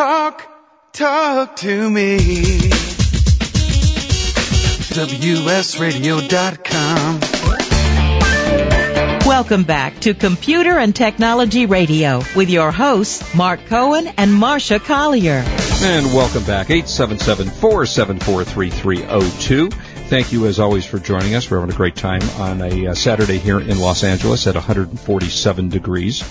Talk, talk to me. WSRadio.com. Welcome back to Computer and Technology Radio with your hosts, Mark Cohen and Marsha Collier. And welcome back, 877-474-3302. Thank you as always for joining us. We're having a great time on a uh, Saturday here in Los Angeles at 147 degrees.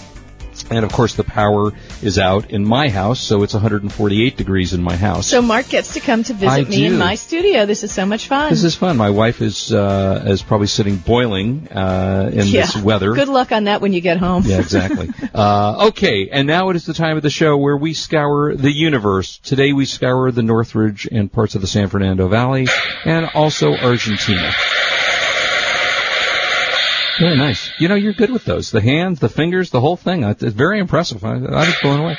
And of course, the power is out in my house, so it's 148 degrees in my house. So Mark gets to come to visit I me do. in my studio. This is so much fun. This is fun. My wife is uh, is probably sitting boiling uh, in yeah. this weather. Good luck on that when you get home. Yeah, exactly. uh, okay, and now it is the time of the show where we scour the universe. Today we scour the Northridge and parts of the San Fernando Valley, and also Argentina. Very nice. You know, you're good with those. The hands, the fingers, the whole thing. It's very impressive. I, I was blown away.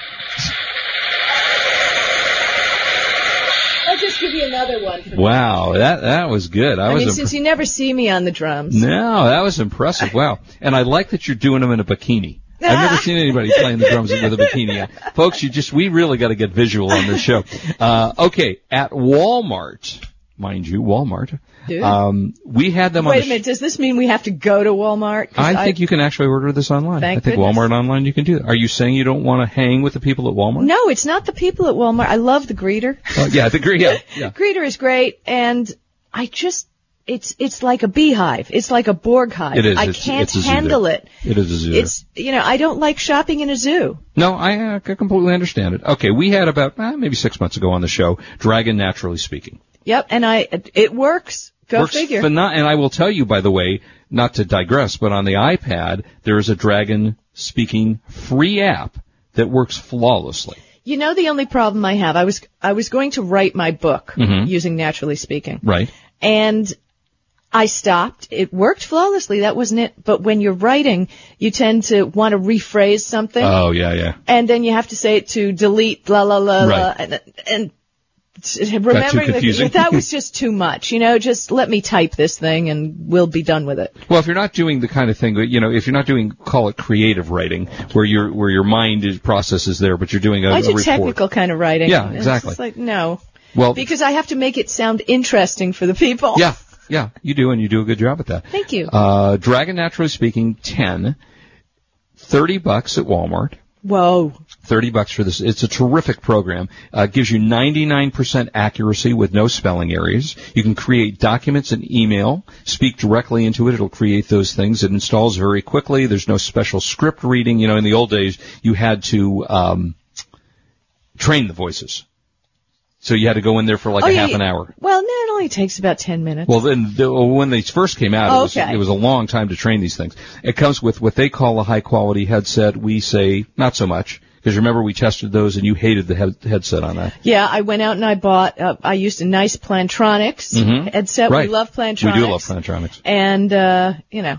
I'll just give you another one. For Wow, that that was good. I, I was mean, impre- since you never see me on the drums. No, that was impressive. Wow. And I like that you're doing them in a bikini. I've never seen anybody playing the drums with a bikini yet. Folks, you just, we really got to get visual on this show. Uh, okay, at Walmart, mind you, Walmart, um, we had them on Wait a minute. Does this mean we have to go to Walmart? I think you can actually order this online. Thank I think goodness. Walmart online you can do that. Are you saying you don't want to hang with the people at Walmart? No, it's not the people at Walmart. I love the greeter. Uh, yeah, the agree. Yeah, yeah. Greeter is great, and I just. It's it's like a beehive. It's like a Borg hive. It is. I It's- can't it's handle there. it. It is a zoo. It's you know I don't like shopping in a zoo. No, I, uh, I completely understand it. Okay, we had about uh, maybe six months ago on the show, Dragon Naturally Speaking. Yep, and I it works. Go works figure. pheno- and I will tell you, by the way, not to digress, but on the iPad, there is a Dragon speaking free app that works flawlessly. You know the only problem I have. I was I was going to write my book Mhm. using naturally speaking, Right? and I stopped. It worked flawlessly. That wasn't it. But when you're writing, you tend to want to rephrase something, Oh, yeah, yeah. and then you have to say it to delete la la la la, and, and remembering that, confusing? that was just too much. You know, just let me type this thing and we'll be done with it. Well, if you're not doing the kind of thing that, you know, if you're not doing, call it creative writing, where your, where your mind is, processes there, but you're doing a, I a do report. technical kind of writing. Yeah, It's exactly. like no, Well, because I have to make it sound interesting for the people. yeah, yeah, you do, and you do a good job at that. Thank you. Uh, Dragon Naturally Speaking 10, 30 bucks at Walmart. Whoa. 30 bucks for this. It's a terrific program. Uh, gives you 99% accuracy with no spelling errors. You can create documents and email, speak directly into it. It'll create those things. It installs very quickly. There's no special script reading. You know, in the old days, you had to, um, train the voices. So you had to go in there for like Oh, a yeah, half an hour. Well, no, it only takes about ten minutes. Well, then the, when they first came out, Oh, it, was, okay. it was a long time to train these things. It comes with what they call a high quality headset. We say not so much because remember we tested those and you hated the head, headset on that. yeah, I went out and I bought. Uh, I used a nice Plantronics Mhm. headset. right. We love Plantronics. We do love Plantronics. And uh, you know,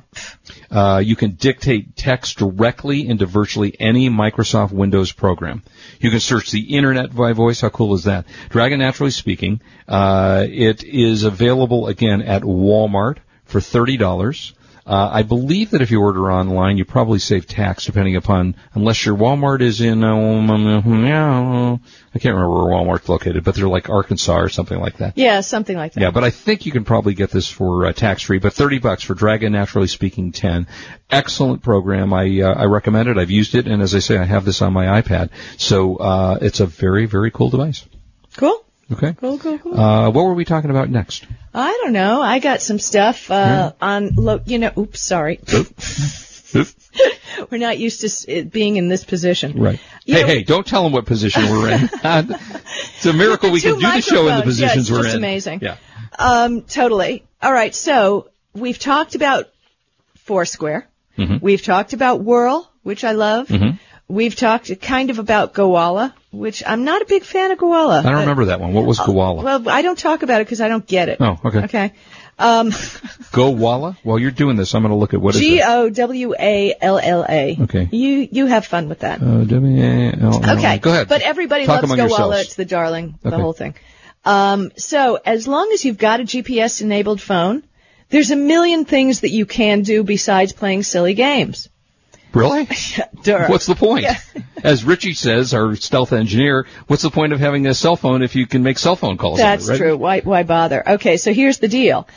Uh, you can dictate text directly into virtually any Microsoft Windows program. You can search the internet by voice. How cool is that? Dragon Naturally Speaking. Uh, it is available again at Walmart for thirty dollars. Uh, I believe that if you order online, you probably save tax depending upon, unless your Walmart is in, uh, I can't remember where Walmart's located, but they're like Arkansas or something like that. yeah, something like that. Yeah, but I think you can probably get this for uh, tax free. But thirty bucks for Dragon Naturally Speaking ten, excellent program. I uh, I recommend it. I've used it, and as I say, I have this on my iPad. So uh, it's a very very cool device. Cool. Okay. Cool. Cool. Cool. Uh, what were we talking about next? I don't know. I got some stuff uh, on. Lo- you know. Oops. Sorry. We're not used to it being in this position. Right. You hey, know- hey, don't tell them what position we're in. it's a miracle we can do the show in the. Yeah, positions it's we're just in. amazing. Yeah. Um, totally. All right. So we've talked about Foursquare. Mhm. We've talked about Whrrl, which I love. Mhm. We've talked kind of about Gowalla, which I'm not a big fan of Gowalla. I don't remember that one. What was Koala? Well, I don't talk about it because I don't get it. oh, okay. Okay. Um, Gowalla. While you're doing this, I'm going to look at what is G it. O W A L L A. Okay. You you have fun with that. Uh. Okay. Go ahead. But everybody Talk loves Gowalla. yourselves. It's the darling, the Okay. whole thing. Um, so as long as you've got a GPS enabled phone, there's a million things that you can do besides playing silly games. Really? What's the point? As Richie says, our stealth engineer, what's the point of having a cell phone if you can make cell phone calls? on it, That's right? true. Why, why bother? Okay, so here's the deal.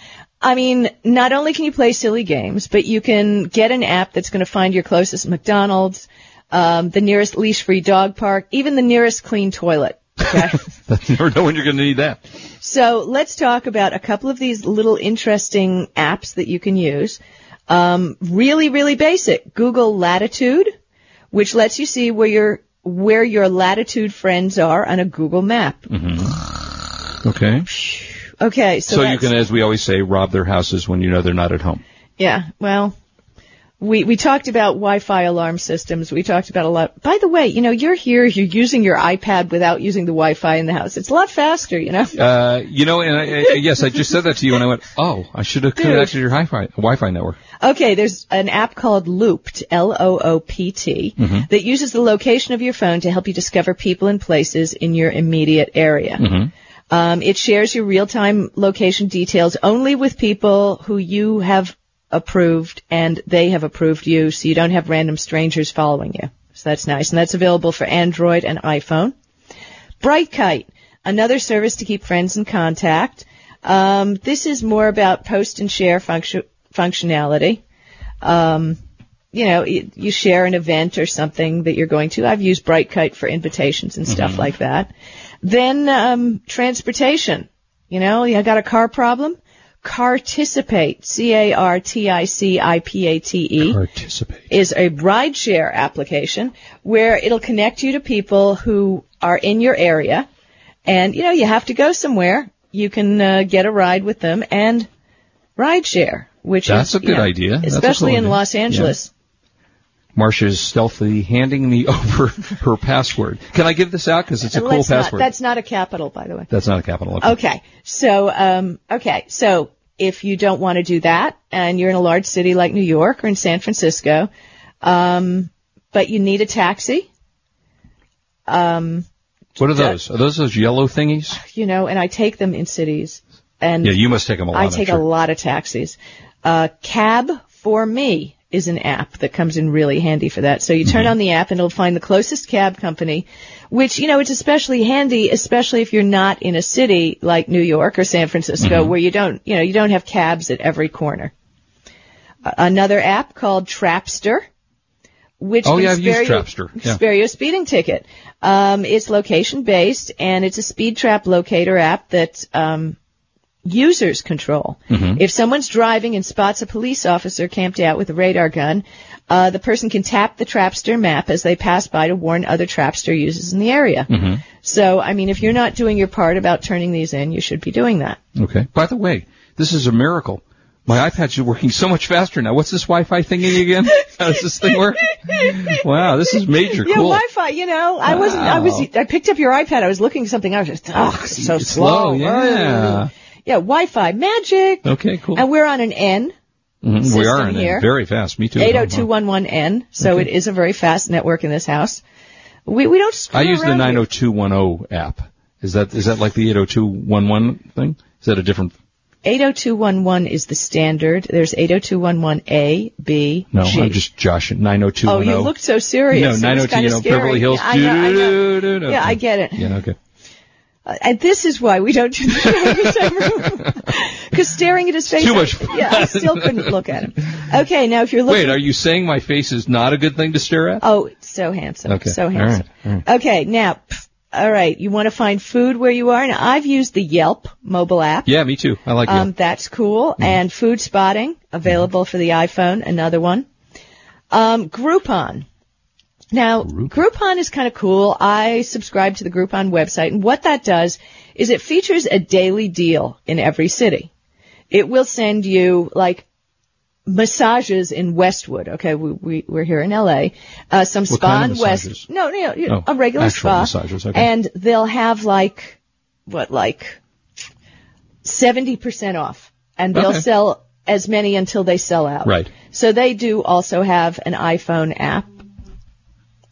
I mean, not only can you play silly games, but you can get an app that's going to find your closest McDonald's, um, the nearest leash-free dog park, even the nearest clean toilet. Okay. you never know when you're going to need that. so let's talk about a couple of these little interesting apps that you can use. Um, really, really basic. Google Latitude, which lets you see where your where your latitude friends are on a Google map. Okay. Okay, so, So, you can, as we always say, rob their houses when you know they're not at home. Yeah, well, we we talked about Wi-Fi alarm systems. We talked about a lot. By the way, you know, you're here, you're using your iPad without using the Wi-Fi in the house. It's a lot faster, you know. Uh, you know, and I, I, yes, I just said that to you, and I went, "Oh, I should have Dude. connected your Wi-Fi Wi-Fi network." Okay, there's an app called Loopt, L-O-O-P-T, that uses the location of your phone to help you discover people and places in your immediate area. Um, it shares your real-time location details only with people who you have approved and they have approved you, so you don't have random strangers following you. So that's nice, and that's available for Android and iPhone. Brightkite, another service to keep friends in contact. Um, this is more about post and share function, functionality. Um, you know, you, you share an event or something that you're going to. I've used Brightkite for invitations and stuff like that. Then um, transportation. You know, you got a car problem. Carticipate, C-A-R-T-I-C-I-P-A-T-E Participate. is a rideshare application where it'll connect you to people who are in your area. And, you know, you have to go somewhere. You can uh, get a ride with them and rideshare, which That's is, a good know, idea. Especially cool in idea. Los Angeles. Marsha's stealthily handing me over her password. Can I give this out because it's a cool let's not- password? that's not a capital, by the way. That's not a capital. Okay. Okay. So, um, okay. So if you don't want to do that and you're in a large city like New York or in San Francisco, um, but you need a taxi, um, What are those? Are those those yellow thingies? you know, and I take them in cities and Yeah, you must take them a lot. I take sure. a lot of taxis. Uh, Cab for Me is an app that comes in really handy for that. So you Mm-hmm. turn on the app and it'll find the closest cab company, which, you know, it's especially handy, especially if you're not in a city like New York or San Francisco Mm-hmm. where you don't, you know, you don't have cabs at every corner. Uh, another app called Trapster. Which Oh, yeah, I've used Trapster. Yeah. spare you a speeding ticket. Um, it's location based and it's a speed trap locator app that um, users control. Mm-hmm. If someone's driving and spots a police officer camped out with a radar gun, uh, the person can tap the Trapster map as they pass by to warn other Trapster users in the area. Mm-hmm. So, I mean, if you're not doing your part about turning these in, you should be doing that. Okay. By the way, this is a miracle. My iPad's working so much faster now. What's this Wi-Fi thingy again? How does this thing work? Wow, this is major. Yeah, cool. Wi-Fi. You know, I wasn't. I was. I picked up your iPad. I was looking at something. I was just, oh, so slow. slow, yeah. Yeah, Wi-Fi magic. Okay, cool. And we're on an N. Mhm, We are in here. Very fast. Me too. 80211N, so it is a very fast network in this house. We we don't screw I use the around here. 90210 app. Is that is that like the 80211 thing? Is that a different? 80211 is the standard. There's 80211A, B, No, G. I'm just joshing. 90210. Oh, you looked so serious. No, It was 902, kinda you know, scary. Beverly Hills. I know, I know. Yeah, I get it. Yeah, okay. Uh, and this is why we don't do the in the same room. Because staring at his face. Too much fun. Yeah, I still couldn't look at him. Okay, now if you're looking. Wait, are you saying my face is not a good thing to stare at? Oh, it's so handsome. Okay. So handsome. right, all right. Okay, now, pff, all right, you want to find food where you are? Now, I've used the Yelp mobile app. Yeah, me too. I like Um, that's cool. And Foodspotting available for the iPhone. Another one. Um, Groupon. Now, Groupon is kind of cool. I subscribe to the Groupon website, and what that does is it features a daily deal in every city. It will send you like massages in Westwood. Okay, we, we we're here in LA. Uh, some What spa kind in West. No, no, no, Oh, a regular spa. massages, okay. And they'll have like what, like seventy percent off, and they'll Okay. sell as many until they sell out. Right. So they do also have an iPhone app.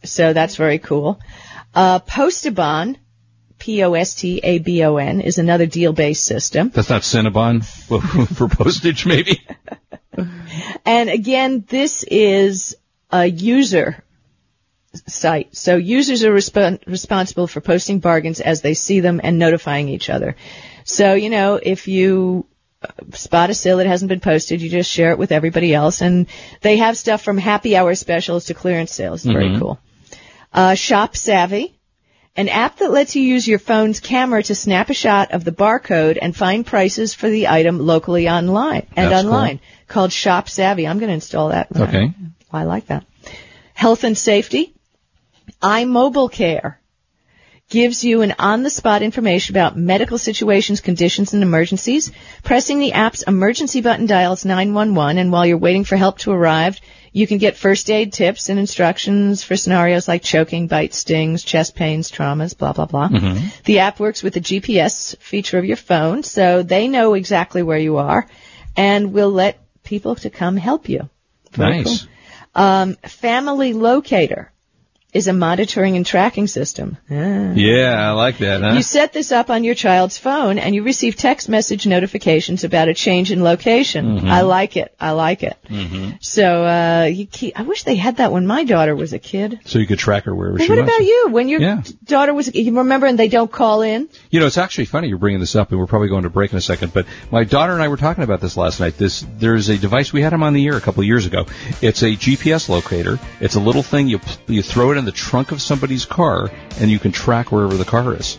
So that's very cool. Uh, Postabon, P-O-S-T-A-B-O-N, is another deal-based system. That's not Cinnabon for postage, maybe. And again, this is a user site. So users are resp- responsible for posting bargains as they see them and notifying each other. So, you know, if you uh, spot a sale that hasn't been posted, you just share it with everybody else. And they have stuff from happy hour specials to clearance sales. Very Mhm. cool. Uh, Shop Savvy, an app that lets you use your phone's camera to snap a shot of the barcode and find prices for the item locally online and That's cool. online called Shop Savvy. I'm going to install that. Okay. I like that. Health and safety. iMobile Care gives you an on-the-spot information about medical situations, conditions, and emergencies. Pressing the app's emergency button dials 911, and while you're waiting for help to arrive, you can get first aid tips and instructions for scenarios like choking, bites, stings, chest pains, traumas, blah, blah, blah. The app works with the GPS feature of your phone, so they know exactly where you are and will let people to come help you. Very Nice. cool. Um, Family Locator is a monitoring and tracking system. Ah. Yeah, I like that, huh? You set this up on your child's phone and you receive text message notifications about a change in location. Mm-hmm. I like it. I like it. So, uh, you keep, I wish they had that when my daughter was a kid. so you could track her wherever Well, she what was. about you? When your Yeah. daughter was, you remember, and they don't call in? You know, it's actually funny you're bringing this up, and we're probably going to break in a second. But my daughter and I were talking about this last night. This there's a device we had him on the air a couple of years ago. It's a GPS locator. It's a little thing you you throw it in the trunk of somebody's car, and you can track wherever the car is.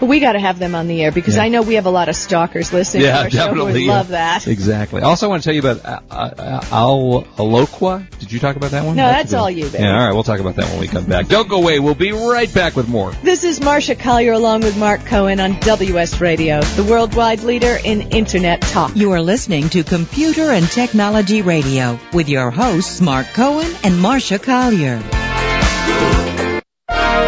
But we got to have them on the air because Yeah. I know we have a lot of stalkers listening to our show who would love that. Exactly. Also, I want to tell you about uh, uh, Al Aloqa. Did you talk about that one? No, a that's all you, baby. Yeah, all right. We'll talk about that when we come back. Don't go away. We'll be right back with more. This is Marsha Collier along with Mark Cohen on WS Radio, the worldwide leader in Internet talk. You are listening to Computer and Technology Radio with your hosts Mark Cohen and Marsha Collier.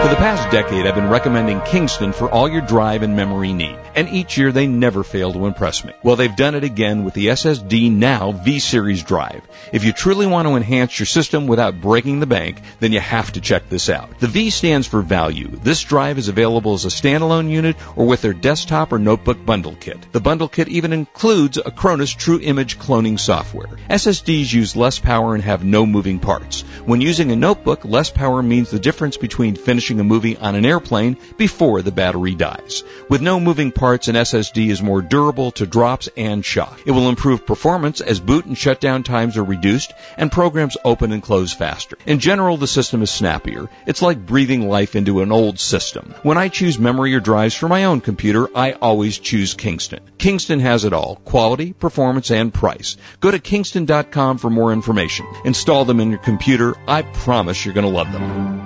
For the past decade, I've been recommending Kingston for all your drive and memory need. And each year they never fail to impress me. Well, they've done it again with the SSD Now V-Series drive. If you truly want to enhance your system without breaking the bank, then you have to check this out. The V stands for value. This drive is available as a standalone unit or with their desktop or notebook bundle kit. The bundle kit even includes Acronis True Image cloning software. SSDs use less power and have no moving parts. When using a notebook, less power means the difference between a movie on an airplane before the battery dies. With no moving parts, an SSD is more durable to drops and shock. It will improve performance as boot and shutdown times are reduced and programs open and close faster. In general, the system is snappier. It's like breathing life into an old system. When I choose memory or drives for my own computer, I always choose Kingston. Kingston has it all. Quality, performance, and price. Go to kingston.com for more information. Install them in your computer. I promise you're going to love them.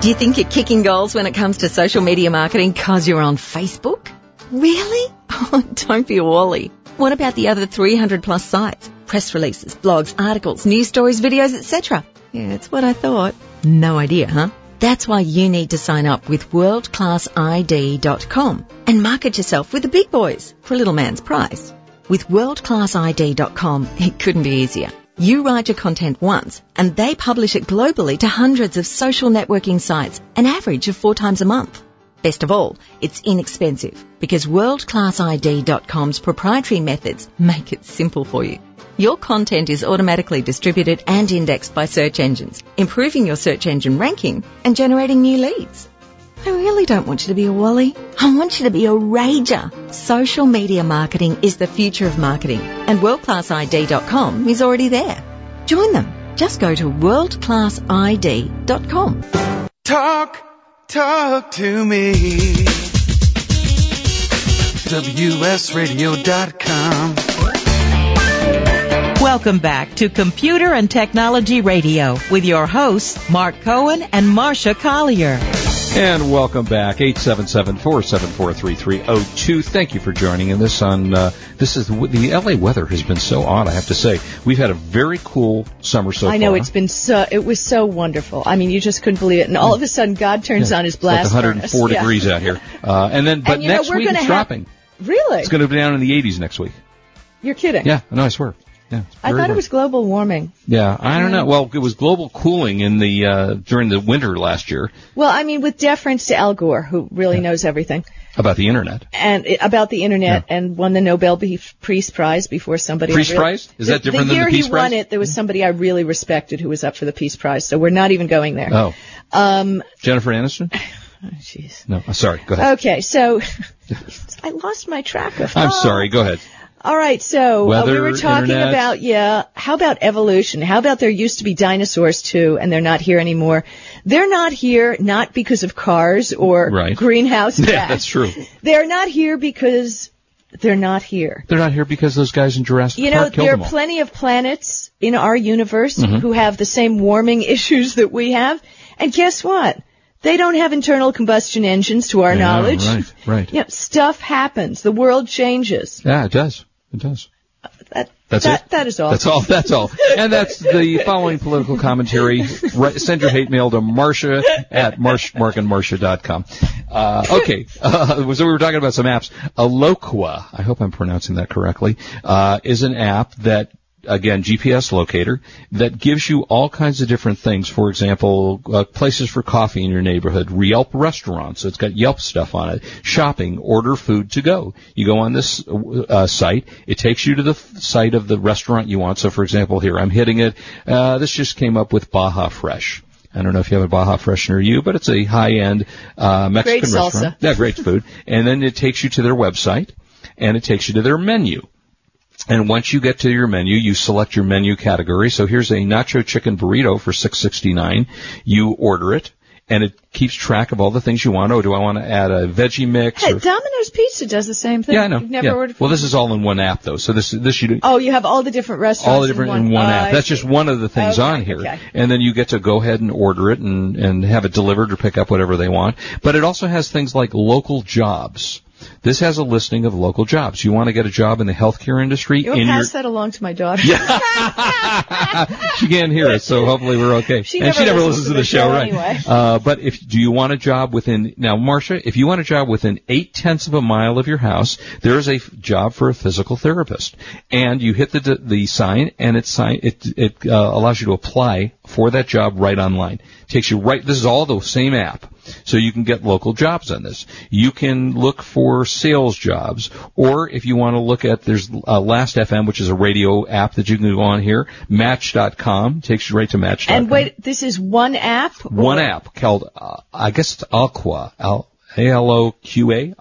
Do you think you're kicking goals when it comes to social media marketing because you're on Facebook? Really? Oh, don't be a wally. What about the other 300 plus sites? Press releases, blogs, articles, news stories, videos, etc. Yeah, it's what I thought. No idea, huh? That's why you need to sign up with worldclassid.com and market yourself with the big boys for a little man's price. With worldclassid.com, it couldn't be easier. You write your content once and they publish it globally to hundreds of social networking sites, an average of four times a month. Best of all, it's inexpensive because worldclassid.com's proprietary methods make it simple for you. Your content is automatically distributed and indexed by search engines, improving your search engine ranking and generating new leads. I really don't want you to be a wally. I want you to be a rager. Social media marketing is the future of marketing and worldclassid.com is already there. Join them. Just go to worldclassid.com. Talk, talk to me. WSRadio.com. Welcome back to Computer and Technology Radio with your hosts, Mark Cohen and Marsha Collier. And welcome back, 877-474-3302. Thank you for joining in this on, uh, this is, the LA weather has been so odd, I have to say. We've had a very cool summer so far. I know it's been so. It was so wonderful. I mean, you just couldn't believe it. And all of a sudden, God turns on His It's like blast 104 furnace. Yeah. degrees out here. Uh, and then, but And, you know, next week it's have- dropping. Really? It's going to be down in the 80s next week. You're kidding? Yeah, no, I swear. Yeah, I thought it was global warming. Yeah, I don't know. Well, it was global cooling in the uh, during the winter last year Well, I mean, with deference to Al Gore, who really knows everything, about the internet. and about the internet, and won the Nobel Peace Prize before somebody. Peace really- Prize? Is the, that different the than the year Peace he Prize? won it, there was somebody I really respected who was up for the Peace Prize. So we're not even going there. Oh, Um, Jennifer Aniston? oh, jeez. No, uh, sorry. Go ahead. Okay, so I lost my track of. I'm sorry. Go ahead. All right, so uh, we were talking internet. about yeah. How about evolution? How about there used to be dinosaurs too, and they're not here anymore? They're not here not because of cars or Right. greenhouse Yeah, that's true. They're not here because they're not here. They're not here because those guys in Jurassic Park. You know, Park there are plenty of planets in our universe Mm-hmm. who have the same warming issues that we have, and guess what? They don't have internal combustion engines, to our Yeah, knowledge. right, right. You know, stuff happens. The world changes. Yeah, it does. It does. That, That's that, it. That is all. That's all. That's all. And that's the following political commentary. Send your hate mail to Marsha at marsh, markandmarsha.com. Uh, okay. Uh, so we were talking about some apps. Eloqua, I hope I'm pronouncing that correctly, uh, is an app that Again, GPS locator that gives you all kinds of different things. For example, uh, places for coffee in your neighborhood, Yelp restaurants. So It's got Yelp stuff on it. Shopping, order food to go. You go on this uh, site. It takes you to the f- site of the restaurant you want. So, for example, here I'm hitting it. Uh, this just came up with Baja Fresh. I don't know if you have a Baja Fresh near you, but it's a high-end uh, Mexican Great salsa. restaurant. Yeah, great food. And then it takes you to their website, and it takes you to their menu. And once you get to your menu, you select your menu category. So here's a nacho chicken burrito for six sixty nine. You order it, and it keeps track of all the things you want. Oh, do I want to add a veggie mix? Hey, or, Domino's Pizza does the same thing. yeah, I know. You've never yeah. ordered. Well, this is all in one app though. So this this you do. Oh, you have all the different restaurants. all the different in one Oh, app. That's just one of the things Okay, on here. okay. And then you get to go ahead and order it and, and have it delivered or pick up whatever they want. But it also has things like local jobs. This has a listing of local jobs. You want to get a job in the healthcare industry You'll in your pass that along to my daughter. Yeah. she can't hear us, so hopefully we're okay. She and never she never listens listens to the show, right? anyway. Uh, but if do you want a job within now, Marsha? If you want a job within eight tenths of a mile of your house, there is a f- job for a physical therapist, and you hit the the sign, and it sign it it uh, allows you to apply for that job right online. Takes you right. This is all the same app. So you can get local jobs on this. You can look for sales jobs, or if you want to look at, there's uh, Last FM, which is a radio app that you can go on here. Match.com takes you right to Match.com. And wait, this is one app. one or- app called, uh, I guess it's Alqua, Al- A-L-O-Q-A.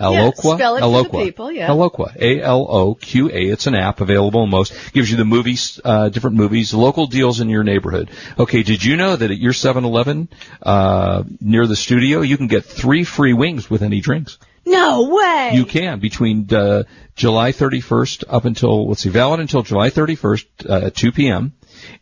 It for the people, yeah. Aloqa. A-L-O-Q-A. It's an app available in most. Gives you the movies, uh, different movies, local deals in your neighborhood. Okay, did you know that at your 7-Eleven, uh, near the studio, you can get three free wings with any drinks? No way. You can between uh, July 31st up until let's see, valid until July 31st uh, at 2 p.m.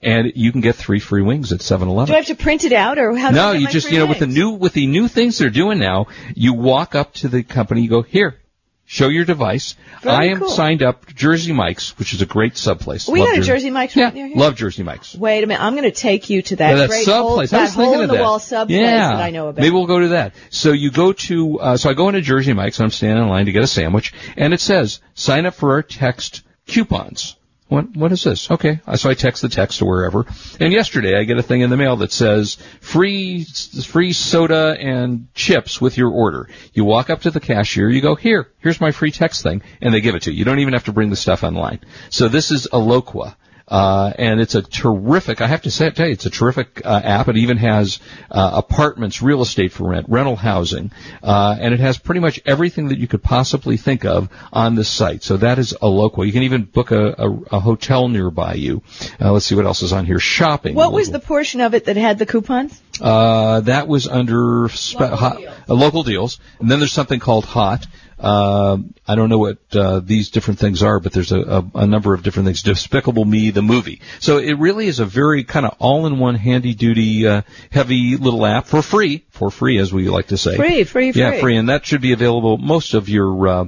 And you can get three free wings at 7-Eleven. Do I have to print it out, or how? do I No, get you just you know with the new with the new things they're doing now, you walk up to the company, you go here, show your device. Very I am cool. signed up Jersey Mike's, which is a great sub place. We Love got a Jersey Mike's Yeah, right near here. love Jersey Mike's. Wait a minute, I'm going to take you to that, Yeah, that great sub place. I that hole in the that. wall sub yeah. place that I know about. Maybe we'll go to that. So you go to, uh, so I go into Jersey Mike's and I'm standing in line to get a sandwich and it says, sign up for our text coupons. What, what is this? Okay. So I text the text to wherever. And yesterday I get a thing in the mail that says free, free soda and chips with your order. You walk up to the cashier, you go, here, here's my free text thing, and they give it to you. You don't even have to bring the stuff online. So this is Eloqua. Uh, and it's a terrific. I have to say, tell you, it's a terrific uh, app. It even has uh, apartments, real estate for rent, rental housing, uh, and it has pretty much everything that you could possibly think of on this site. So that is a local. You can even book a, a, a hotel nearby you. Uh, let's see what else is on here. Shopping. What was the portion of it that had the coupons? Uh, that was under spe- Local hot, deals. uh, local deals. And then there's something called Hot. Uh, I don't know what uh, these different things are, but there's a, a, a number of different things. Despicable Me, the movie. So it really is a very kind of all-in-one, handy-duty, uh, heavy little app for free, for free, as we like to say. Free, free, Yeah, free. free, and that should be available most of your uh,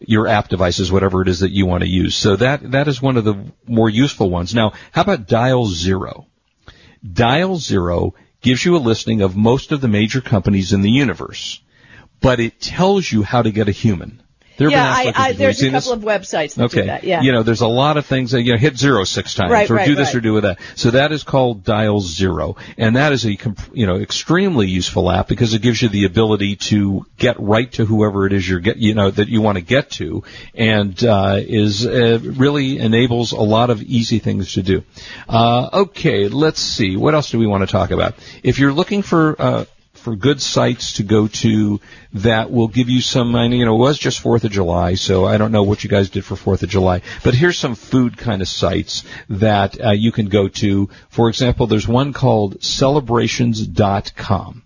your app devices, whatever it is that you want to use. So that that is one of the more useful ones. Now, how about Dial Zero? Dial Zero gives you a listing of most of the major companies in the universe, but it tells you how to get a human. There yeah, I, I, there's a seen this? couple of websites that Okay. do that. Yeah. You know, there's a lot of things that, you know, hit zero six times Right, or right, do this right. or do with that. So that is called Dial Zero. And that is a, you know, extremely useful app because it gives you the ability to get right to whoever it is you're get, you know, that you want to get to and, uh, is, uh, really enables a lot of easy things to do. Uh, okay, let's see. What else do we want to talk about? If you're looking for, uh, for good sites to go to that will give you some, I you know, it was just 4th of July, so I don't know what you guys did for 4th of July, but here's some food kind of sites that uh, you can go to. For example, there's one called celebrations.com.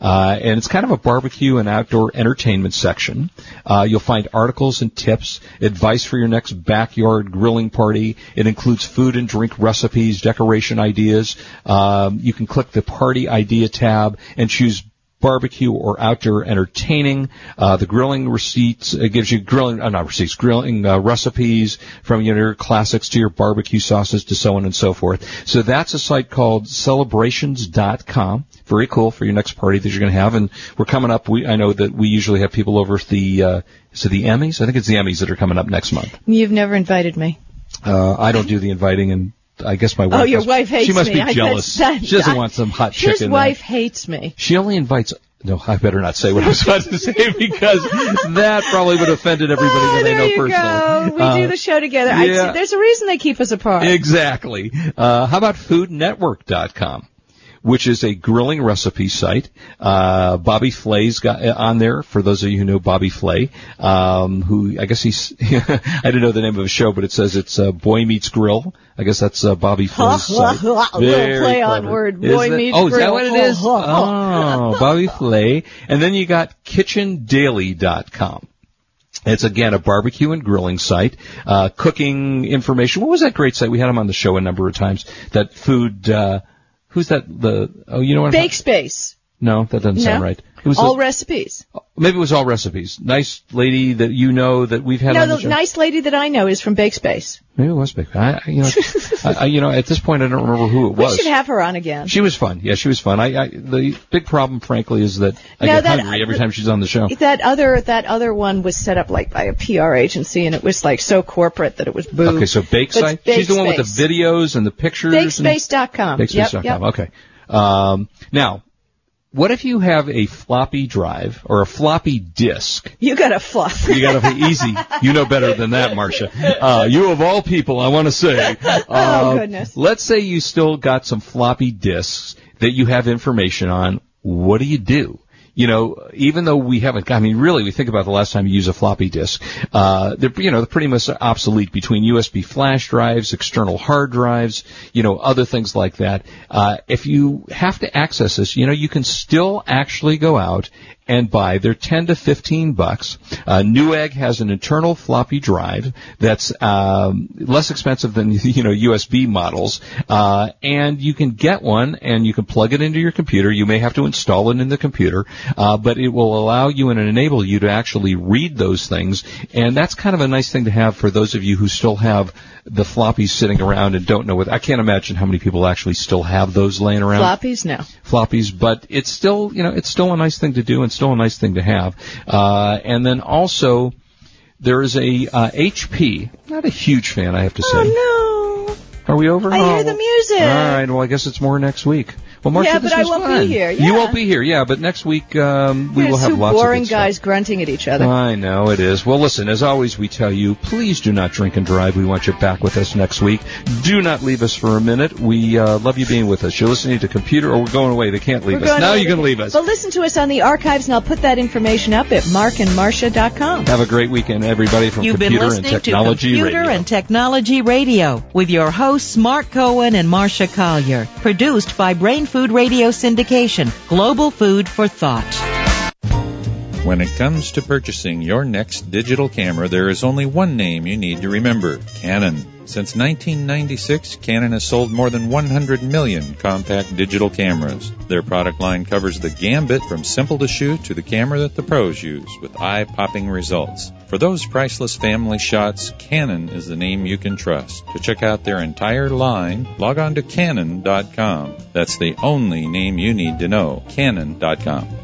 Uh, and it's kind of a barbecue and outdoor entertainment section. Uh, you'll find articles and tips, advice for your next backyard grilling party. It includes food and drink recipes, decoration ideas. Um, you can click the party idea tab and choose barbecue or outdoor entertaining. Uh, the grilling receipts it gives you grilling, uh, not receipts, grilling uh, recipes from you your classics to your barbecue sauces to so on and so forth. So that's a site called celebrations.com. Very cool for your next party that you're going to have. And we're coming up. We I know that we usually have people over at the uh, is it the Emmys? I think it's the Emmys that are coming up next month. You've never invited me. Uh, I don't do the inviting and. I guess my wife. oh, your must- wife hates me. She must me. be I- jealous. that- she doesn't I- want some hot His chicken. wife hates me. She only invites. No, I better not say what I was about to say because that probably would have offended everybody oh, that I there know you personally. go. We Uh, do the show together. I yeah. see, there's a reason they keep us apart. Exactly. Uh, how about foodnetwork.com? Which is a grilling recipe site. Uh, Bobby Flay's got uh, on there for those of you who know Bobby Flay, um, who I guess he's, I didn't know the name of the show, but it says it's uh, Boy Meets Grill. I guess that's uh, Bobby Flay's site. Little Very play on clever. word. Is Boy that- Meets Oh, is that Grill. what it is? Oh, Bobby Flay. And then you got kitchendaily.com. It's again a barbecue and grilling site, uh, cooking information. What was that great site? We had him on the show a number of times. That food, uh, who's that? The, oh, you know what? I'm Bake Space. No, that doesn't sound right. It was All a- recipes. maybe it was all recipes. Nice lady that you know that we've had No, on the, the nice lady that I know is from Bake Space. Maybe it was Bake I, I- you know, I, you know, at this point I don't remember who it was. We should have her on again. She was fun. Yeah, she was fun. I, I the big problem, frankly, is that I No, get that- hungry every time she's on the show. That other that other one was set up like by a PR agency, and it was like so corporate that it was boo. Okay, so Bake Site. She's the one with the videos and the pictures. Bakespace.com. Bakespace.com. Yep, yep. Okay. Um, now, what if you have a floppy drive or a floppy disk? You got a fluff. You got to be easy. You know better than that, Marsha. Uh, you of all people, I want to say. Uh, Oh, goodness. Let's say you still got some floppy disks that you have information on. What do you do? You know, even though we haven't, I mean, really, we think about the last time you use a floppy disk. Uh, they're, you know, they're pretty much obsolete between USB flash drives, external hard drives, you know, other things like that. Uh, if you have to access this, you know, you can still actually go out and buy. They're 10 to 15 bucks. Uh, Newegg has an internal floppy drive that's um, less expensive than you know USB models, uh, and you can get one and you can plug it into your computer. You may have to install it in the computer, uh, but it will allow you and enable you to actually read those things, and that's kind of a nice thing to have for those of you who still have the floppies sitting around and don't know what. I can't imagine how many people actually still have those laying around Floppies? No. floppies, but it's still, you know, it's still a nice thing to do and still a nice thing to have. Uh, and then also, there is a uh, HP. Not a huge fan, I have to say. Oh no. Are we over? I Oh, hear the music. All right. Well, I guess it's more next week. Well, Marsha, Yeah, this but I won't be fun. here, You won't be here, yeah. But next week um, we There's will have two lots boring of good stuff. guys grunting at each other. I know it is. Well, listen, as always, we tell you, please do not drink and drive. We want you back with us next week. Do not leave us for a minute. We uh, love you being with us. You're listening to Computer, or we're going away. They can't leave We're us. going Now you can leave us. But listen to us on the archives, and I'll put that information up at markandmarsha.com. Have a great weekend, everybody from You've been Computer and listening to Technology Computer Radio. and Technology Radio with your hosts Mark Cohen and Marsha Collier. Produced by Brain Food Radio Syndication, Global Food for Thought. When it comes to purchasing your next digital camera, there is only one name you need to remember Canon. Since 1996, Canon has sold more than 100 million compact digital cameras. Their product line covers the gambit from simple to shoot to the camera that the pros use with eye popping results. For those priceless family shots, Canon is the name you can trust. To check out their entire line, log on to Canon.com. That's the only name you need to know. Canon.com.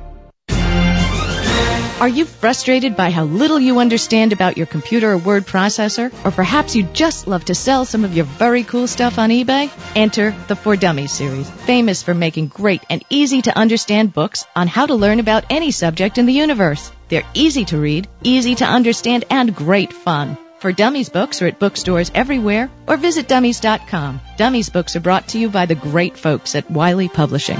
Are you frustrated by how little you understand about your computer or word processor? Or perhaps you just love to sell some of your very cool stuff on eBay? Enter the For Dummies series, famous for making great and easy to understand books on how to learn about any subject in the universe. They're easy to read, easy to understand, and great fun. For Dummies books are at bookstores everywhere or visit dummies.com. Dummies books are brought to you by the great folks at Wiley Publishing.